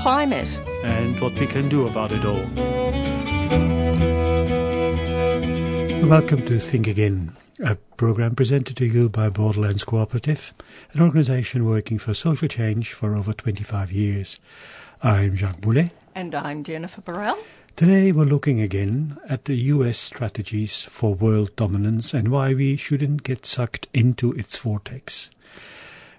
climate. and what we can do about it all. Welcome to Think Again, a program presented to you by Borderlands Cooperative, an organization working for social change for over 25 years. I'm Jacques Boulet. And I'm Jennifer Burrell. Today we're looking again at the US strategies for world dominance and why we shouldn't get sucked into its vortex.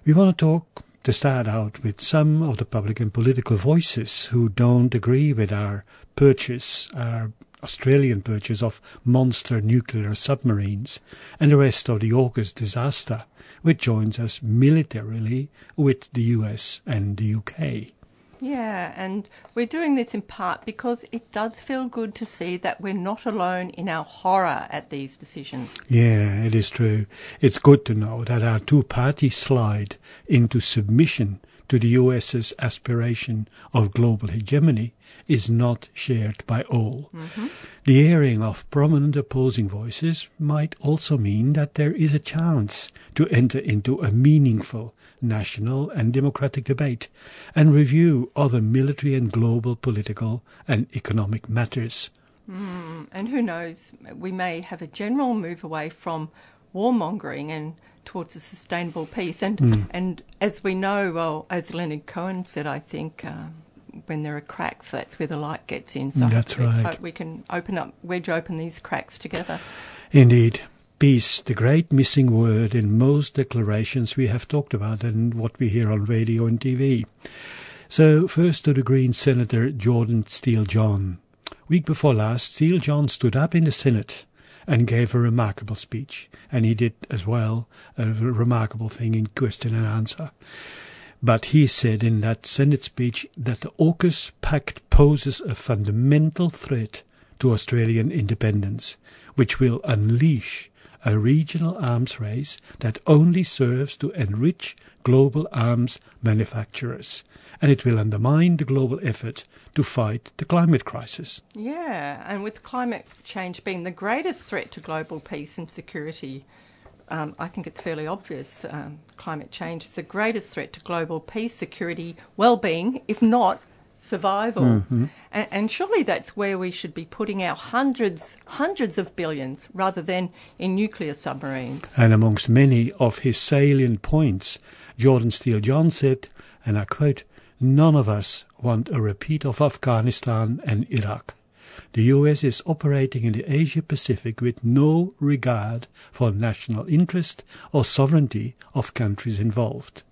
We want to talk to start out with some of the public and political voices who don't agree with our purchase, our Australian purchase of monster nuclear submarines and the rest of the AUKUS disaster, which joins us militarily with the US and the UK. Yeah, and we're doing this in part because it does feel good to see that we're not alone in our horror at these decisions. Yeah, it is true. It's good to know that our two parties slide into submission to the US's aspiration of global hegemony is not shared by all. Mm-hmm. The airing of prominent opposing voices might also mean that there is a chance to enter into a meaningful national and democratic debate and review other military and global political and economic matters. Mm, and who knows, we may have a general move away from warmongering and towards a sustainable peace. And and as we know, well, as Leonard Cohen said, I think. Um, when there are cracks, that's where the light gets in. So That's let's right. hope we can open up, wedge open these cracks together. Indeed. Peace, the great missing word in most declarations we have talked about and what we hear on radio and TV. So, first to the Green Senator Jordan Steele John. Week before last, Steele John stood up in the Senate and gave a remarkable speech. And he did as well a remarkable thing in question and answer. But he said in that Senate speech that the AUKUS Pact poses a fundamental threat to Australian independence, which will unleash a regional arms race that only serves to enrich global arms manufacturers, and it will undermine the global effort to fight the climate crisis. Yeah, and with climate change being the greatest threat to global peace and security, um, I think it's fairly obvious. Um, climate change is the greatest threat to global peace, security, well-being, if not survival. Mm-hmm. And, and surely that's where we should be putting our hundreds, hundreds of billions, rather than in nuclear submarines. And amongst many of his salient points, Jordan Steele John said, and I quote, None of us want a repeat of Afghanistan and Iraq. The US is operating in the Asia Pacific with no regard for national interest or sovereignty of countries involved.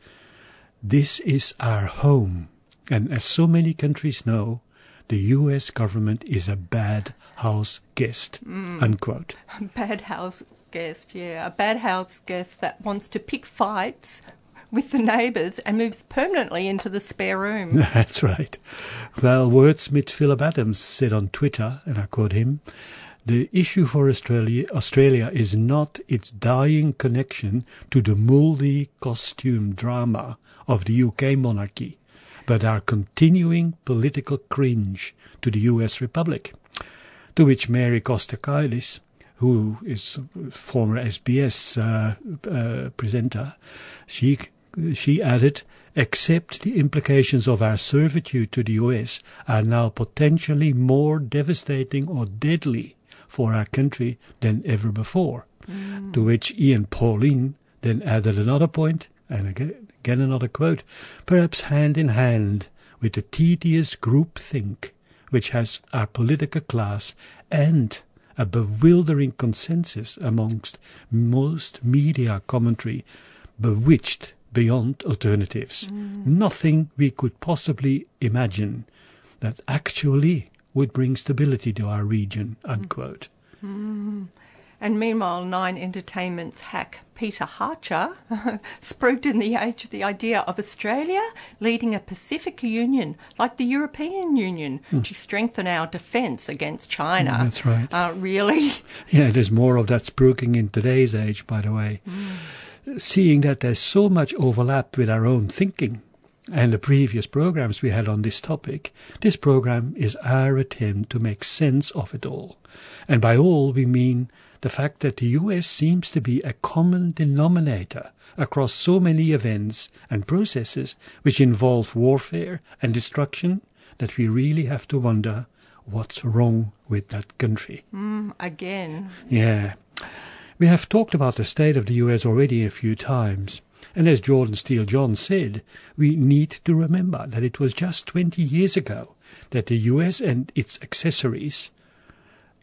This is our home, and as so many countries know, the US government is a bad house guest. Mm. Unquote. bad house guest, yeah, a bad house guest that wants to pick fights with the neighbours and moves permanently into the spare room. That's right. Well, wordsmith Philip Adams said on Twitter, and I quote him, the issue for Australia, Australia is not its dying connection to the mouldy costume drama of the UK monarchy, but our continuing political cringe to the US Republic. To which Mary Kostakidis, who is former SBS uh, uh, presenter, she she added, except the implications of our servitude to the US are now potentially more devastating or deadly for our country than ever before. To which Ian Pauline then added another point, and again, again another quote, perhaps hand in hand with the tedious groupthink which has our political class and a bewildering consensus amongst most media commentary bewitched beyond alternatives. Mm. Nothing we could possibly imagine that actually would bring stability to our region. Mm. Unquote. Mm. And meanwhile, Nine Entertainment's hack Peter Hartcher spruiked in the age of the idea of Australia leading a Pacific Union like the European Union to strengthen our defence against China. Mm, That's right. Uh, really? Yeah, there's more of that spruiking in today's age, by the way. Seeing that there's so much overlap with our own thinking and the previous programs we had on this topic, this program is our attempt to make sense of it all. And by all, we mean the fact that the US seems to be a common denominator across so many events and processes which involve warfare and destruction that we really have to wonder what's wrong with that country. Mm, again. Yeah. We have talked about the state of the US already a few times. And as Jordan Steele John said, we need to remember that it was just 20 years ago that the US and its accessories,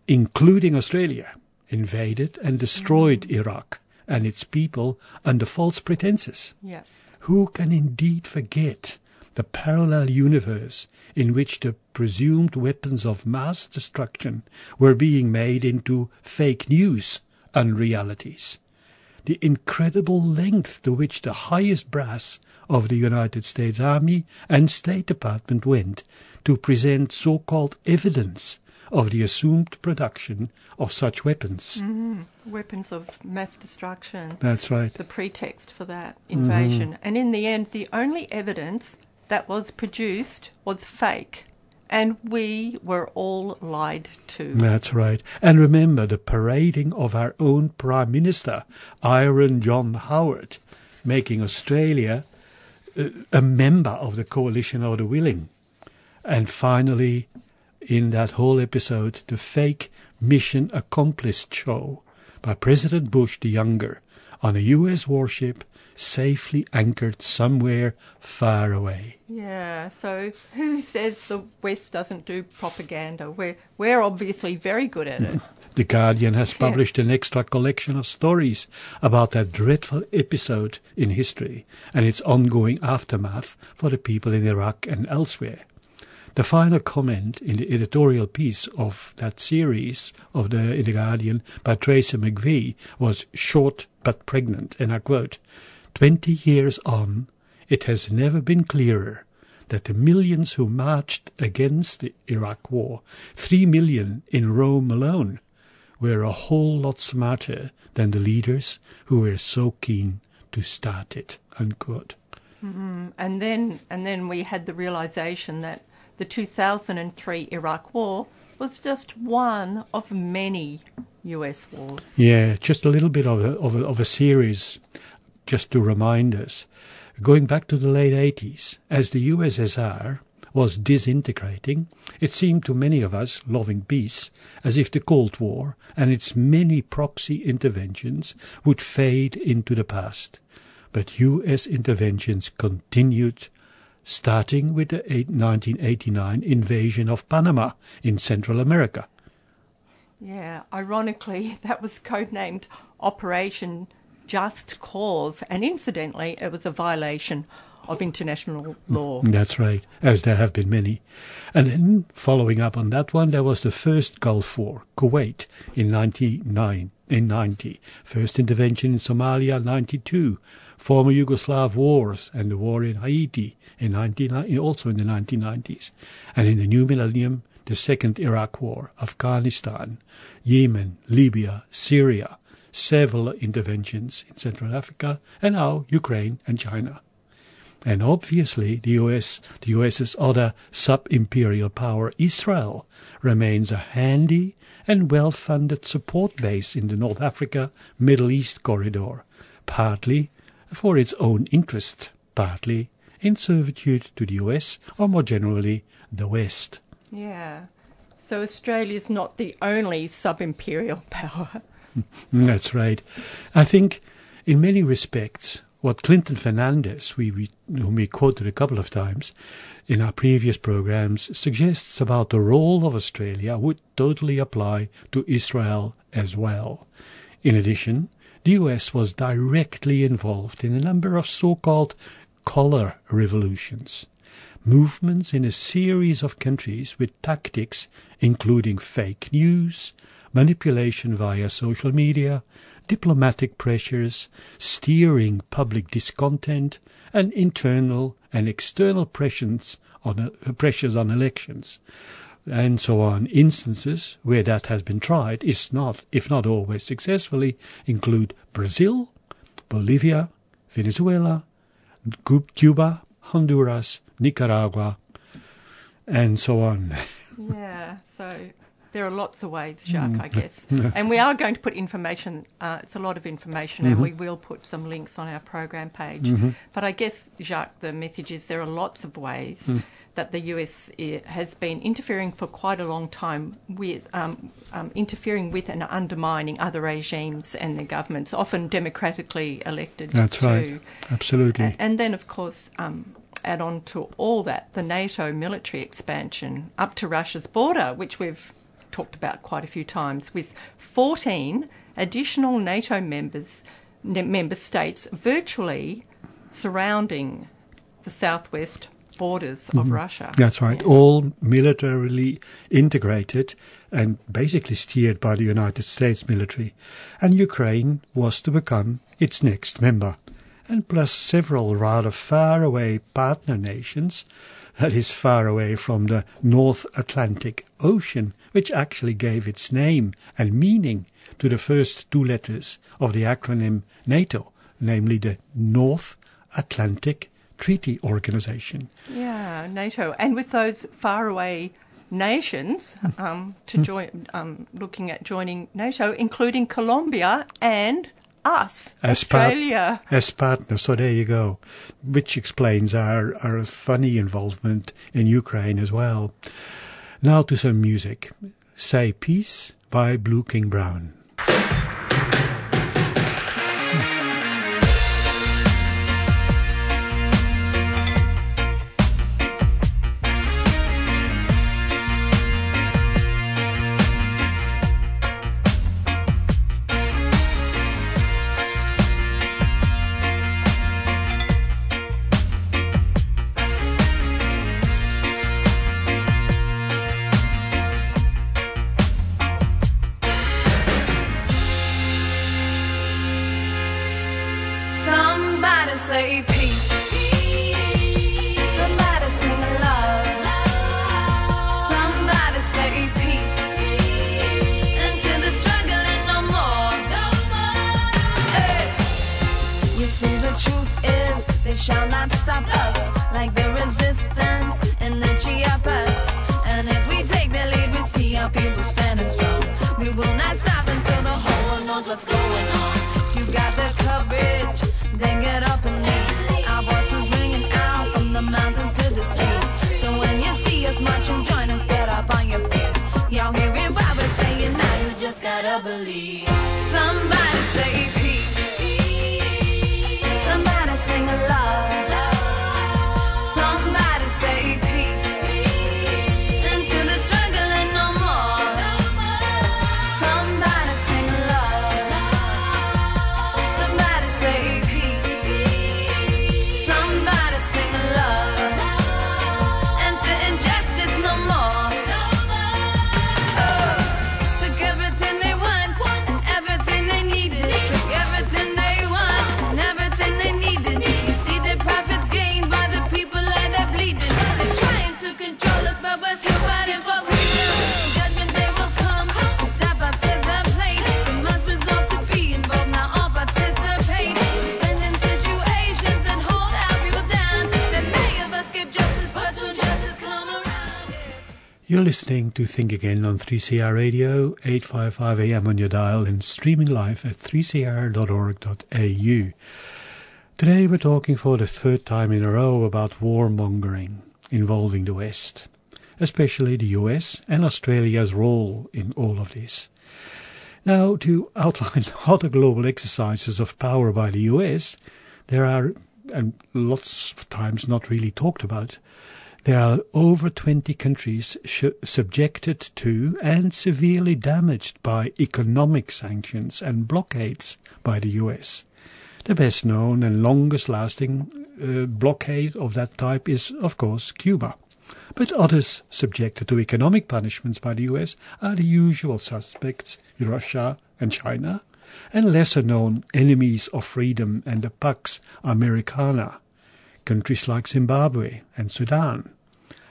including Australia, invaded and destroyed mm. Iraq and its people under false pretenses. Yeah. Who can indeed forget the parallel universe in which the presumed weapons of mass destruction were being made into fake news unrealities? The incredible length to which the highest brass of the United States Army and State Department went to present so-called evidence of the assumed production of such weapons. Mm, weapons of mass destruction. That's right. The pretext for that invasion. And in the end, the only evidence that was produced was fake. And we were all lied to. That's right. And remember the parading of our own Prime Minister, Iron John Howard, making Australia uh, a member of the Coalition of the Willing. And finally, in that whole episode, the fake mission accomplished show by President Bush the Younger on a US warship safely anchored somewhere far away. Yeah, so who says the West doesn't do propaganda? We're, we're obviously very good at it. The Guardian has published an extra collection of stories about that dreadful episode in history and its ongoing aftermath for the people in Iraq and elsewhere. The final comment in the editorial piece of that series of the in the Guardian by Tracy McVeigh was short but pregnant, and I quote, 20 years on, it has never been clearer that the millions who marched against the Iraq war, three million in Rome alone, were a whole lot smarter than the leaders who were so keen to start it. Unquote. Mm-hmm. And then, and then we had the realization that the 2003 Iraq War was just one of many US wars. Yeah, just a little bit of a, of a, of a series, just to remind us. Going back to the late 80s, as the USSR was disintegrating, it seemed to many of us, loving peace, as if the Cold War and its many proxy interventions would fade into the past. But US interventions continued starting with the 1989 invasion of Panama in Central America. Yeah, ironically, that was codenamed Operation Just Cause, and incidentally, it was a violation of international law. Mm, that's right, as there have been many. And then, following up on that one, there was the first Gulf War, Kuwait, in 99, in 90. First intervention in Somalia, 92. Former Yugoslav wars and the war in Haiti, in 19, also in the 1990s. And in the new millennium, the second Iraq War, Afghanistan, Yemen, Libya, Syria, several interventions in Central Africa, and now Ukraine and China. And obviously, the US, the US's other sub-imperial power, Israel, remains a handy and well-funded support base in the North Africa Middle East corridor, partly for its own interest, partly in servitude to the US or more generally the West. Yeah. So Australia's not the only sub-imperial power. That's right. I think in many respects what Clinton Fernandes, we, we, whom we quoted a couple of times in our previous programs, suggests about the role of Australia would totally apply to Israel as well. In addition, the US was directly involved in a number of so-called color revolutions. movements in a series of countries with tactics including fake news, manipulation via social media, diplomatic pressures, steering public discontent, and internal and external pressures on, pressures on elections and so on. Instances where that has been tried is not, if not always successfully, include Brazil, Bolivia, Venezuela, Cuba, Honduras, Nicaragua, and so on. yeah, so there are lots of ways, Jacques, I guess. and we are going to put information, uh, it's a lot of information, mm-hmm. and we will put some links on our program page. Mm-hmm. But I guess, Jacques, the message is there are lots of ways. Mm. That the US eh, has been interfering for quite a long time with um, um, interfering with and undermining other regimes and their governments, often democratically elected. That's too. right, absolutely. And then, of course, um, add on to all that the NATO military expansion up to Russia's border, which we've talked about quite a few times, with 14 additional NATO members, member states virtually surrounding the southwest borders of mm-hmm. Russia. That's right. Yeah. All militarily integrated and basically steered by the United States military. And Ukraine was to become its next member. And plus several rather faraway partner nations that is far away from the North Atlantic Ocean, which actually gave its name and meaning to the first two letters of the acronym NATO, namely the North Atlantic Treaty Organization. Yeah, NATO. And with those faraway nations um, to join, um, looking at joining NATO, including Colombia and us, as Australia. Part, as partners. So there you go, which explains our, our funny involvement in Ukraine as well. Now to some music. Say Peace by Blue King Brown. Somebody save you. You're listening to Think Again on 3CR Radio, 855 AM on your dial and streaming live at 3cr.org.au. Today we're talking for the third time in a row about warmongering involving the West, especially the US and Australia's role in all of this. Now, to outline other global exercises of power by the US, there are, and lots of times not really talked about, there are over 20 countries subjected to and severely damaged by economic sanctions and blockades by the US. The best known and longest lasting uh, blockade of that type is, of course, Cuba. But others subjected to economic punishments by the US are the usual suspects, Russia and China, and lesser known enemies of freedom and the Pax Americana, countries like Zimbabwe and Sudan.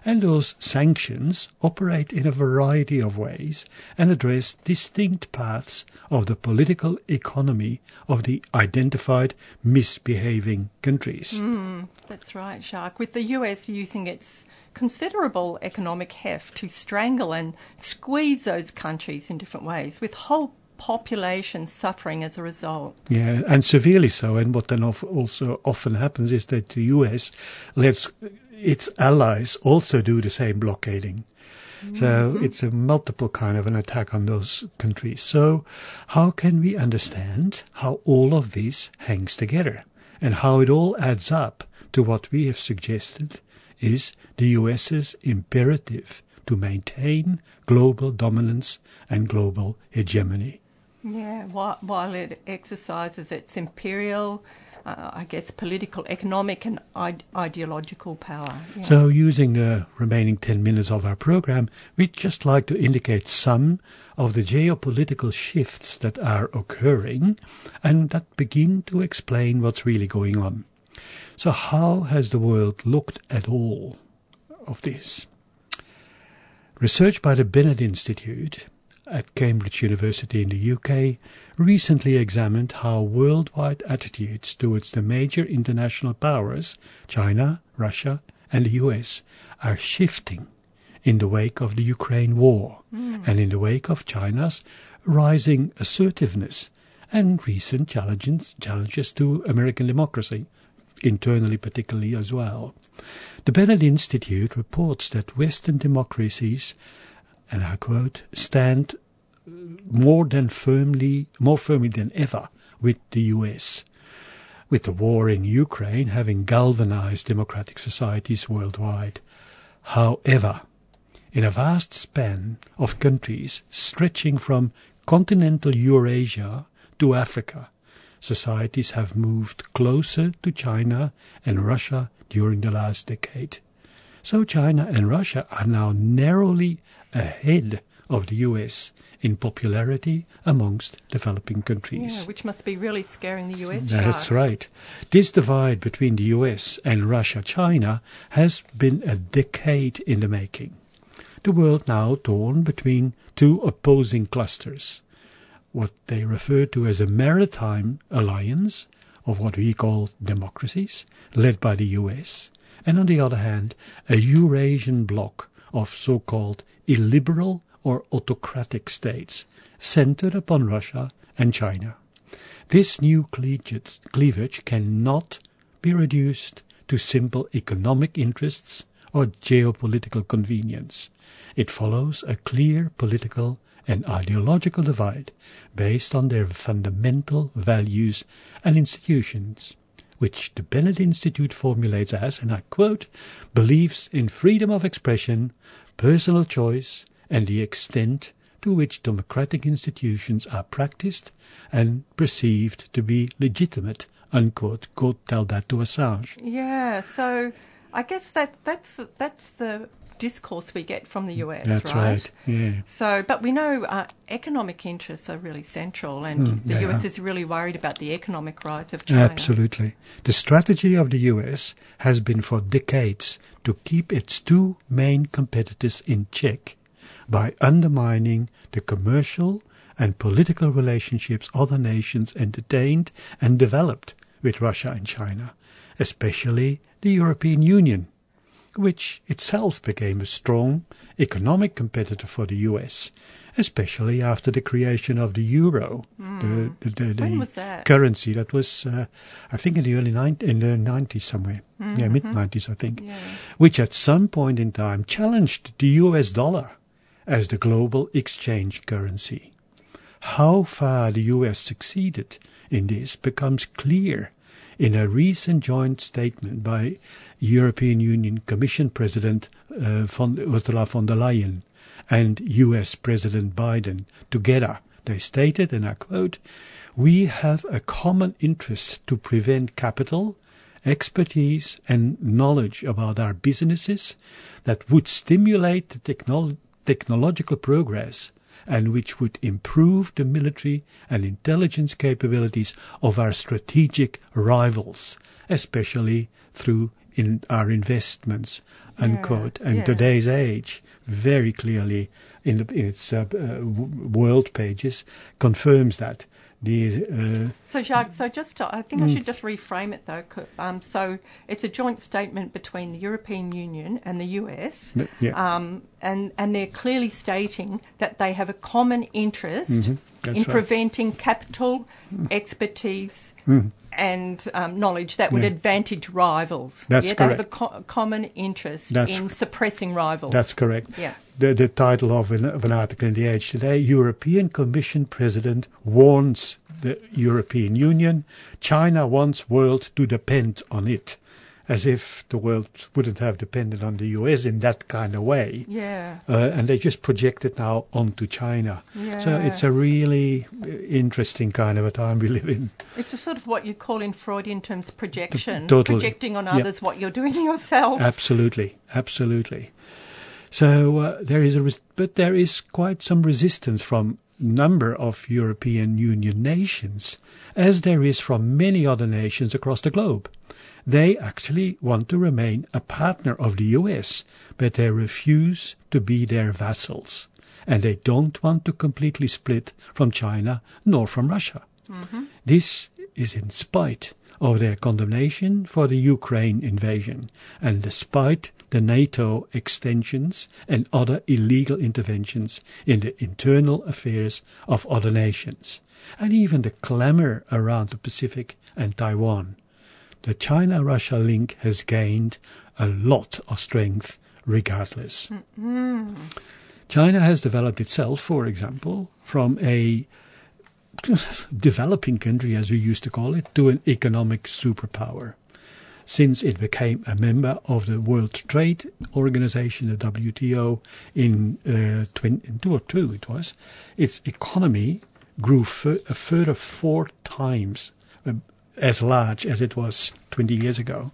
And those sanctions operate in a variety of ways and address distinct paths of the political economy of the identified misbehaving countries. Mm, that's right, Jacques. With the US using its considerable economic heft to strangle and squeeze those countries in different ways, with whole populations suffering as a result. Yeah, and severely so. And what then also often happens is that the US lets its allies also do the same blockading. So mm-hmm. it's a multiple kind of an attack on those countries. So how can we understand how all of this hangs together and how it all adds up to what we have suggested is the US's imperative to maintain global dominance and global hegemony. Yeah, while, it exercises its imperial, uh, I guess, political, economic, and ide- ideological power. Yeah. So, using the remaining 10 minutes of our program, we'd just like to indicate some of the geopolitical shifts that are occurring and that begin to explain what's really going on. So, how has the world looked at all of this? Research by the Bennett Institute at Cambridge University in the UK recently examined how worldwide attitudes towards the major international powers, China, Russia, and the US, are shifting in the wake of the Ukraine war mm. and in the wake of China's rising assertiveness and recent challenges, challenges to American democracy internally particularly as well. The Bennett Institute reports that Western democracies, and I quote, stand more than firmly, more firmly than ever with the US, with the war in Ukraine having galvanized democratic societies worldwide. However, in a vast span of countries stretching from continental Eurasia to Africa, societies have moved closer to China and Russia during the last decade. So China and Russia are now narrowly ahead of the US in popularity amongst developing countries. Yeah, which must be really scaring the US. That's right. This divide between the US and Russia China has been a decade in the making. The world now torn between two opposing clusters what they refer to as a maritime alliance of what we call democracies, led by the US, and on the other hand, a Eurasian bloc of so called illiberal or autocratic states centered upon Russia and China. This new cleavage cannot be reduced to simple economic interests or geopolitical convenience. It follows a clear political and ideological divide based on their fundamental values and institutions, which the Bennett Institute formulates as, and I quote, beliefs in freedom of expression, personal choice, and the extent to which democratic institutions are practiced and perceived to be legitimate, unquote. Quote, tell that to Assange. Yeah, so I guess that that's that's the discourse we get from the US. That's right. right. Yeah. So, but we know uh, economic interests are really central, and mm, the US is really worried about the economic rights of China. Absolutely. The strategy of the US has been for decades to keep its two main competitors in check by undermining the commercial and political relationships other nations entertained and developed with Russia and China, especially the European Union which itself became a strong economic competitor for the US, especially after the creation of the euro, mm. the, the, the, the currency that was, uh, I think, in the early 90, in the 90s somewhere, mm-hmm. yeah, mid 90s, I think, yeah. which at some point in time challenged the US dollar as the global exchange currency. How far the US succeeded in this becomes clear in a recent joint statement by European Union Commission President uh, von Ursula von der Leyen and US President Biden together. They stated, and I quote, we have a common interest to prevent capital expertise and knowledge about our businesses that would stimulate the technol- technological progress and which would improve the military and intelligence capabilities of our strategic rivals, especially through in our investments, unquote. Yeah, and yeah. today's age very clearly in, the, in its uh, uh, world pages confirms that. The, uh, So, Jacques, so just to, I think I should just reframe it though. Um, so it's a joint statement between the European Union and the US, But, yeah. um, and and they're clearly stating that they have a common interest Mm-hmm. In right. preventing capital, expertise. And um, knowledge that would Mm. Yeah. advantage rivals. That's yeah, They have a co- common interest That's in suppressing rivals. That's correct. Yeah. The, the title of an, of an article in the Age today European Commission President warns the European Union China wants world to depend on it. As if the world wouldn't have depended on the US in that kind of way. yeah. Uh, and they just project it now onto China. Yeah. So it's a really interesting kind of a time we live in. It's a sort of what you call in Freudian terms projection, totally. projecting on others what you're doing yourself. Absolutely, absolutely. So uh, there is a, res- but there is quite some resistance from number of European Union nations, as there is from many other nations across the globe. They actually want to remain a partner of the US, but they refuse to be their vassals. And they don't want to completely split from China nor from Russia. Mm-hmm. This is in spite of their condemnation for the Ukraine invasion and despite the NATO extensions and other illegal interventions in the internal affairs of other nations, and even the clamor around the Pacific and Taiwan. The China Russia link has gained a lot of strength regardless. China has developed itself, for example, from a developing country, as we used to call it, to an economic superpower. Since it became a member of the World Trade Organization, the WTO, in, uh, 20, in 2002 it was, its economy grew fur- a further four times uh, as large as it was 20 years ago.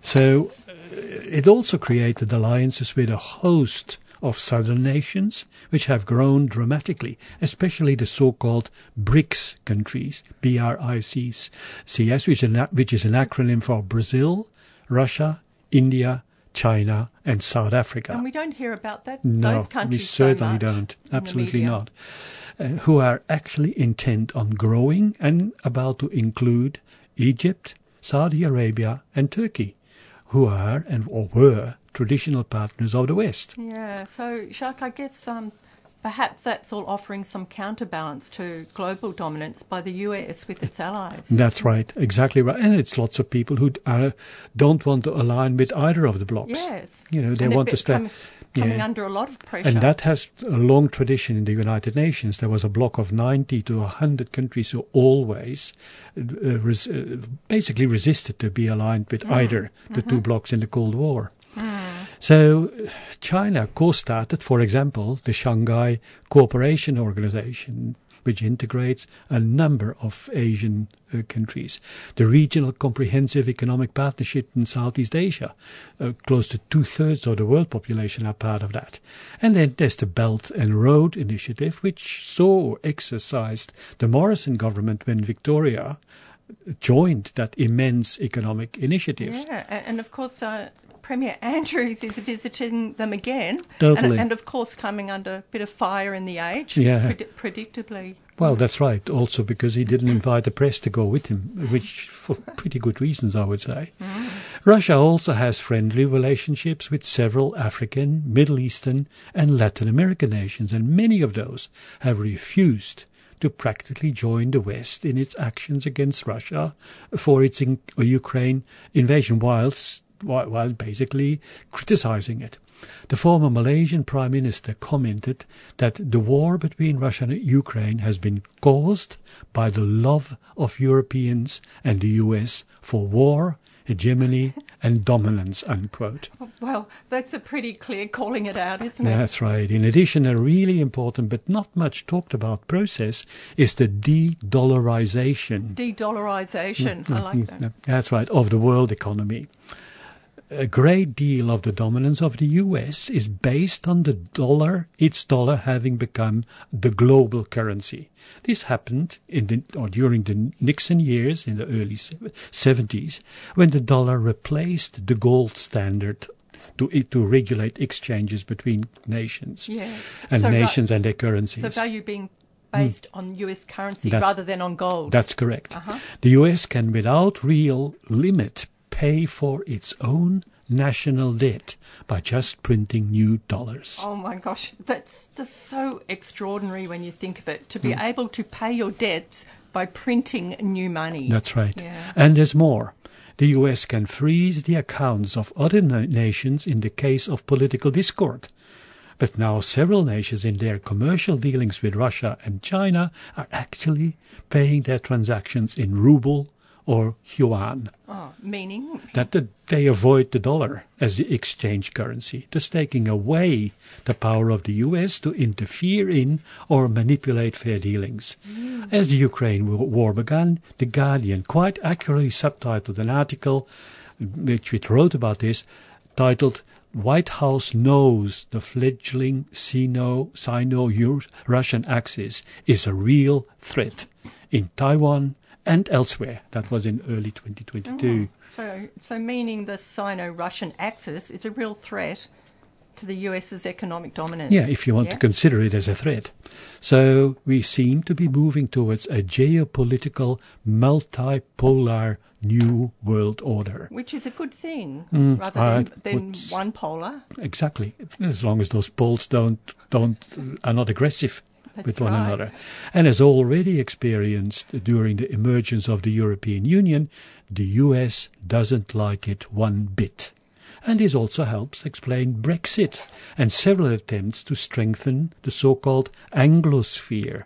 So uh, it also created alliances with a host of southern nations, which have grown dramatically, especially the so-called BRICS countries, B-R-I-C-S, CS, which which is an acronym for Brazil, Russia, India, China, and South Africa. And we don't hear about that. No, those countries we so certainly much don't. Absolutely not. Uh, who are actually intent on growing and about to include Egypt, Saudi Arabia, and Turkey, who are and or were traditional partners of the West. Yeah. So, Jacques, I guess um, perhaps that's all offering some counterbalance to global dominance by the US with its allies. That's right, exactly right. And it's lots of people who are, don't want to align with either of the blocs. Yes. You know, they And want to stay. Coming, coming yeah. under a lot of pressure. And that has a long tradition in the United Nations. There was a bloc of 90 to 100 countries who always uh, res- uh, basically resisted to be aligned with either the two blocs in the Cold War. So uh, China co-started, for example, the Shanghai Cooperation Organization, which integrates a number of Asian uh, countries. The Regional Comprehensive Economic Partnership in Southeast Asia, uh, close to two-thirds of the world population are part of that. And then there's the Belt and Road Initiative, which so exercised the Morrison government when Victoria joined that immense economic initiative. Yeah, and of course, uh, Premier Andrews is visiting them again. Totally. And, and of course, coming under a bit of fire in the age, Yeah. predi- predictably. Well, that's right. Also because he didn't invite the press to go with him, which for pretty good reasons, I would say. Mm. Russia also has friendly relationships with several African, Middle Eastern, and Latin American nations, and many of those have refused to practically join the West in its actions against Russia for its in, uh, Ukraine invasion, whilst while, basically criticizing it. The former Malaysian Prime Minister commented that the war between Russia and Ukraine has been caused by the love of Europeans and the US for war, hegemony, and dominance, unquote. Well, that's a pretty clear calling it out, isn't it? That's right. In addition, a really important but not much talked about process is the de-dollarization. De-dollarization. Mm-hmm. I like that. That's right, of the world economy. A great deal of the dominance of the US is based on the dollar, its dollar having become the global currency. This happened in the, or during the Nixon years in the early 70s when the dollar replaced the gold standard to, to regulate exchanges between nations Yes. and So nations and their currencies. So value being based on US currency That's- rather than on gold. That's correct. Uh-huh. The US can, without real limit, pay for its own national debt by just printing new dollars. Oh my gosh, that's just so extraordinary when you think of it. To be Hmm. able to pay your debts by printing new money. That's right. Yeah. And there's more. The US can freeze the accounts of other na- nations in the case of political discord. But now several nations in their commercial dealings with Russia and China are actually paying their transactions in ruble or yuan. Oh, meaning that the, they avoid the dollar as the exchange currency, thus taking away the power of the US to interfere in or manipulate fair dealings. Hmm. As the Ukraine war began, The Guardian quite accurately subtitled an article which it wrote about this, titled White House knows the fledgling Sino-Russian axis is a real threat in Taiwan and elsewhere. That was in early 2022. Mm-hmm. so so meaning the Sino-Russian axis is a real threat to the US's economic dominance. Yeah, if you want Yeah? to consider it as a threat. So we seem to be moving towards a geopolitical, multipolar new world order. Which is a good thing, mm, rather I than, than one polar. Exactly, as long as those poles don't don't are not aggressive That's with one right. another, and as already experienced during the emergence of the European Union, the U.S. doesn't like it one bit. And this also helps explain Brexit and several attempts to strengthen the so-called Anglosphere.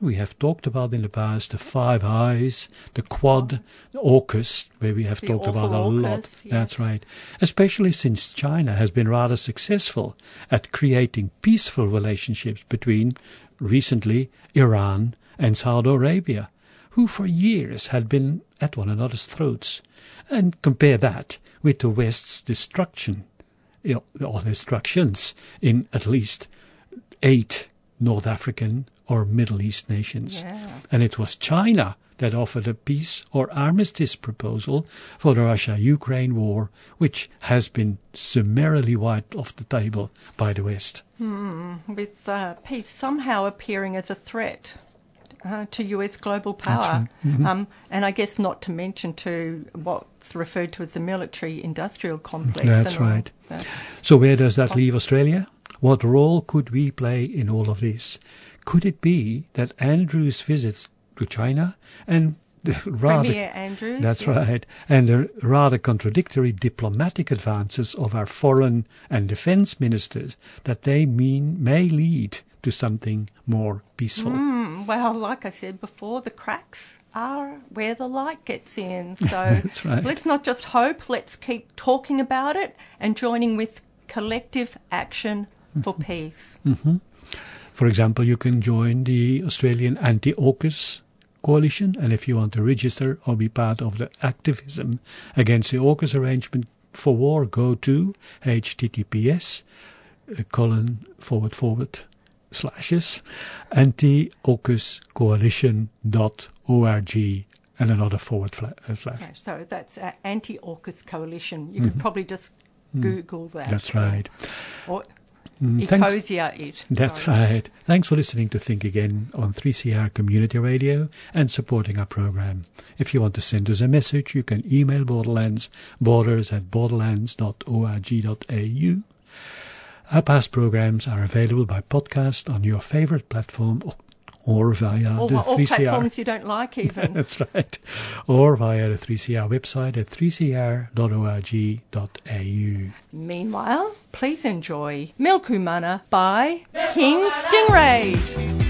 We have talked about in the past the Five Eyes, the Quad, the AUKUS, where we have The talked about a lot. AUKUS, That's right. Especially since China has been rather successful at creating peaceful relationships between, recently, Iran and Saudi Arabia, who for years had been at one another's throats. And compare that with the West's destruction, or destructions in at least eight North African or Middle East nations. Yeah. And it was China that offered a peace or armistice proposal for the Russia Ukraine war, which has been summarily wiped off the table by the West. with uh, peace somehow appearing as a threat uh, to US global power. Mm-hmm. Um, and I guess not to mention to what's referred to as the military industrial complex. That's right. that. So, where does that leave Australia? What role could we play in all of this? Could it be that Andrew's visits to China and the rather Premier Andrews. That's yes. right. And the rather contradictory diplomatic advances of our foreign and defense ministers that they mean may lead to something more peaceful. Mm, well, like I said before, the cracks are where the light gets in. So That's right. let's not just hope, let's keep talking about it and joining with collective action for Mm-hmm. peace. For example, you can join the Australian Anti-AUKUS coalition, and if you want to register or be part of the activism against the AUKUS arrangement for war, go to https uh, colon forward forward slashes anti-AUKUScoalition.org and another forward fla- uh, slash. Okay, so that's uh, Anti-AUKUS Coalition. You could probably just Google that. Mm-hmm. That's right. Or Mm, Mm, thanks. Ecosia it. That's sorry. right. Thanks for listening to Think Again on 3CR Community Radio and supporting our program. If you want to send us a message, you can email Borderlands, borders at borderlands.org.au. Our past programs are available by podcast on your favorite platform or, or via All, the all 3CR. platforms you don't like even. That's right. Or via the 3CR website at 3cr.org.au. Meanwhile, please enjoy Milkumana by King Stingray.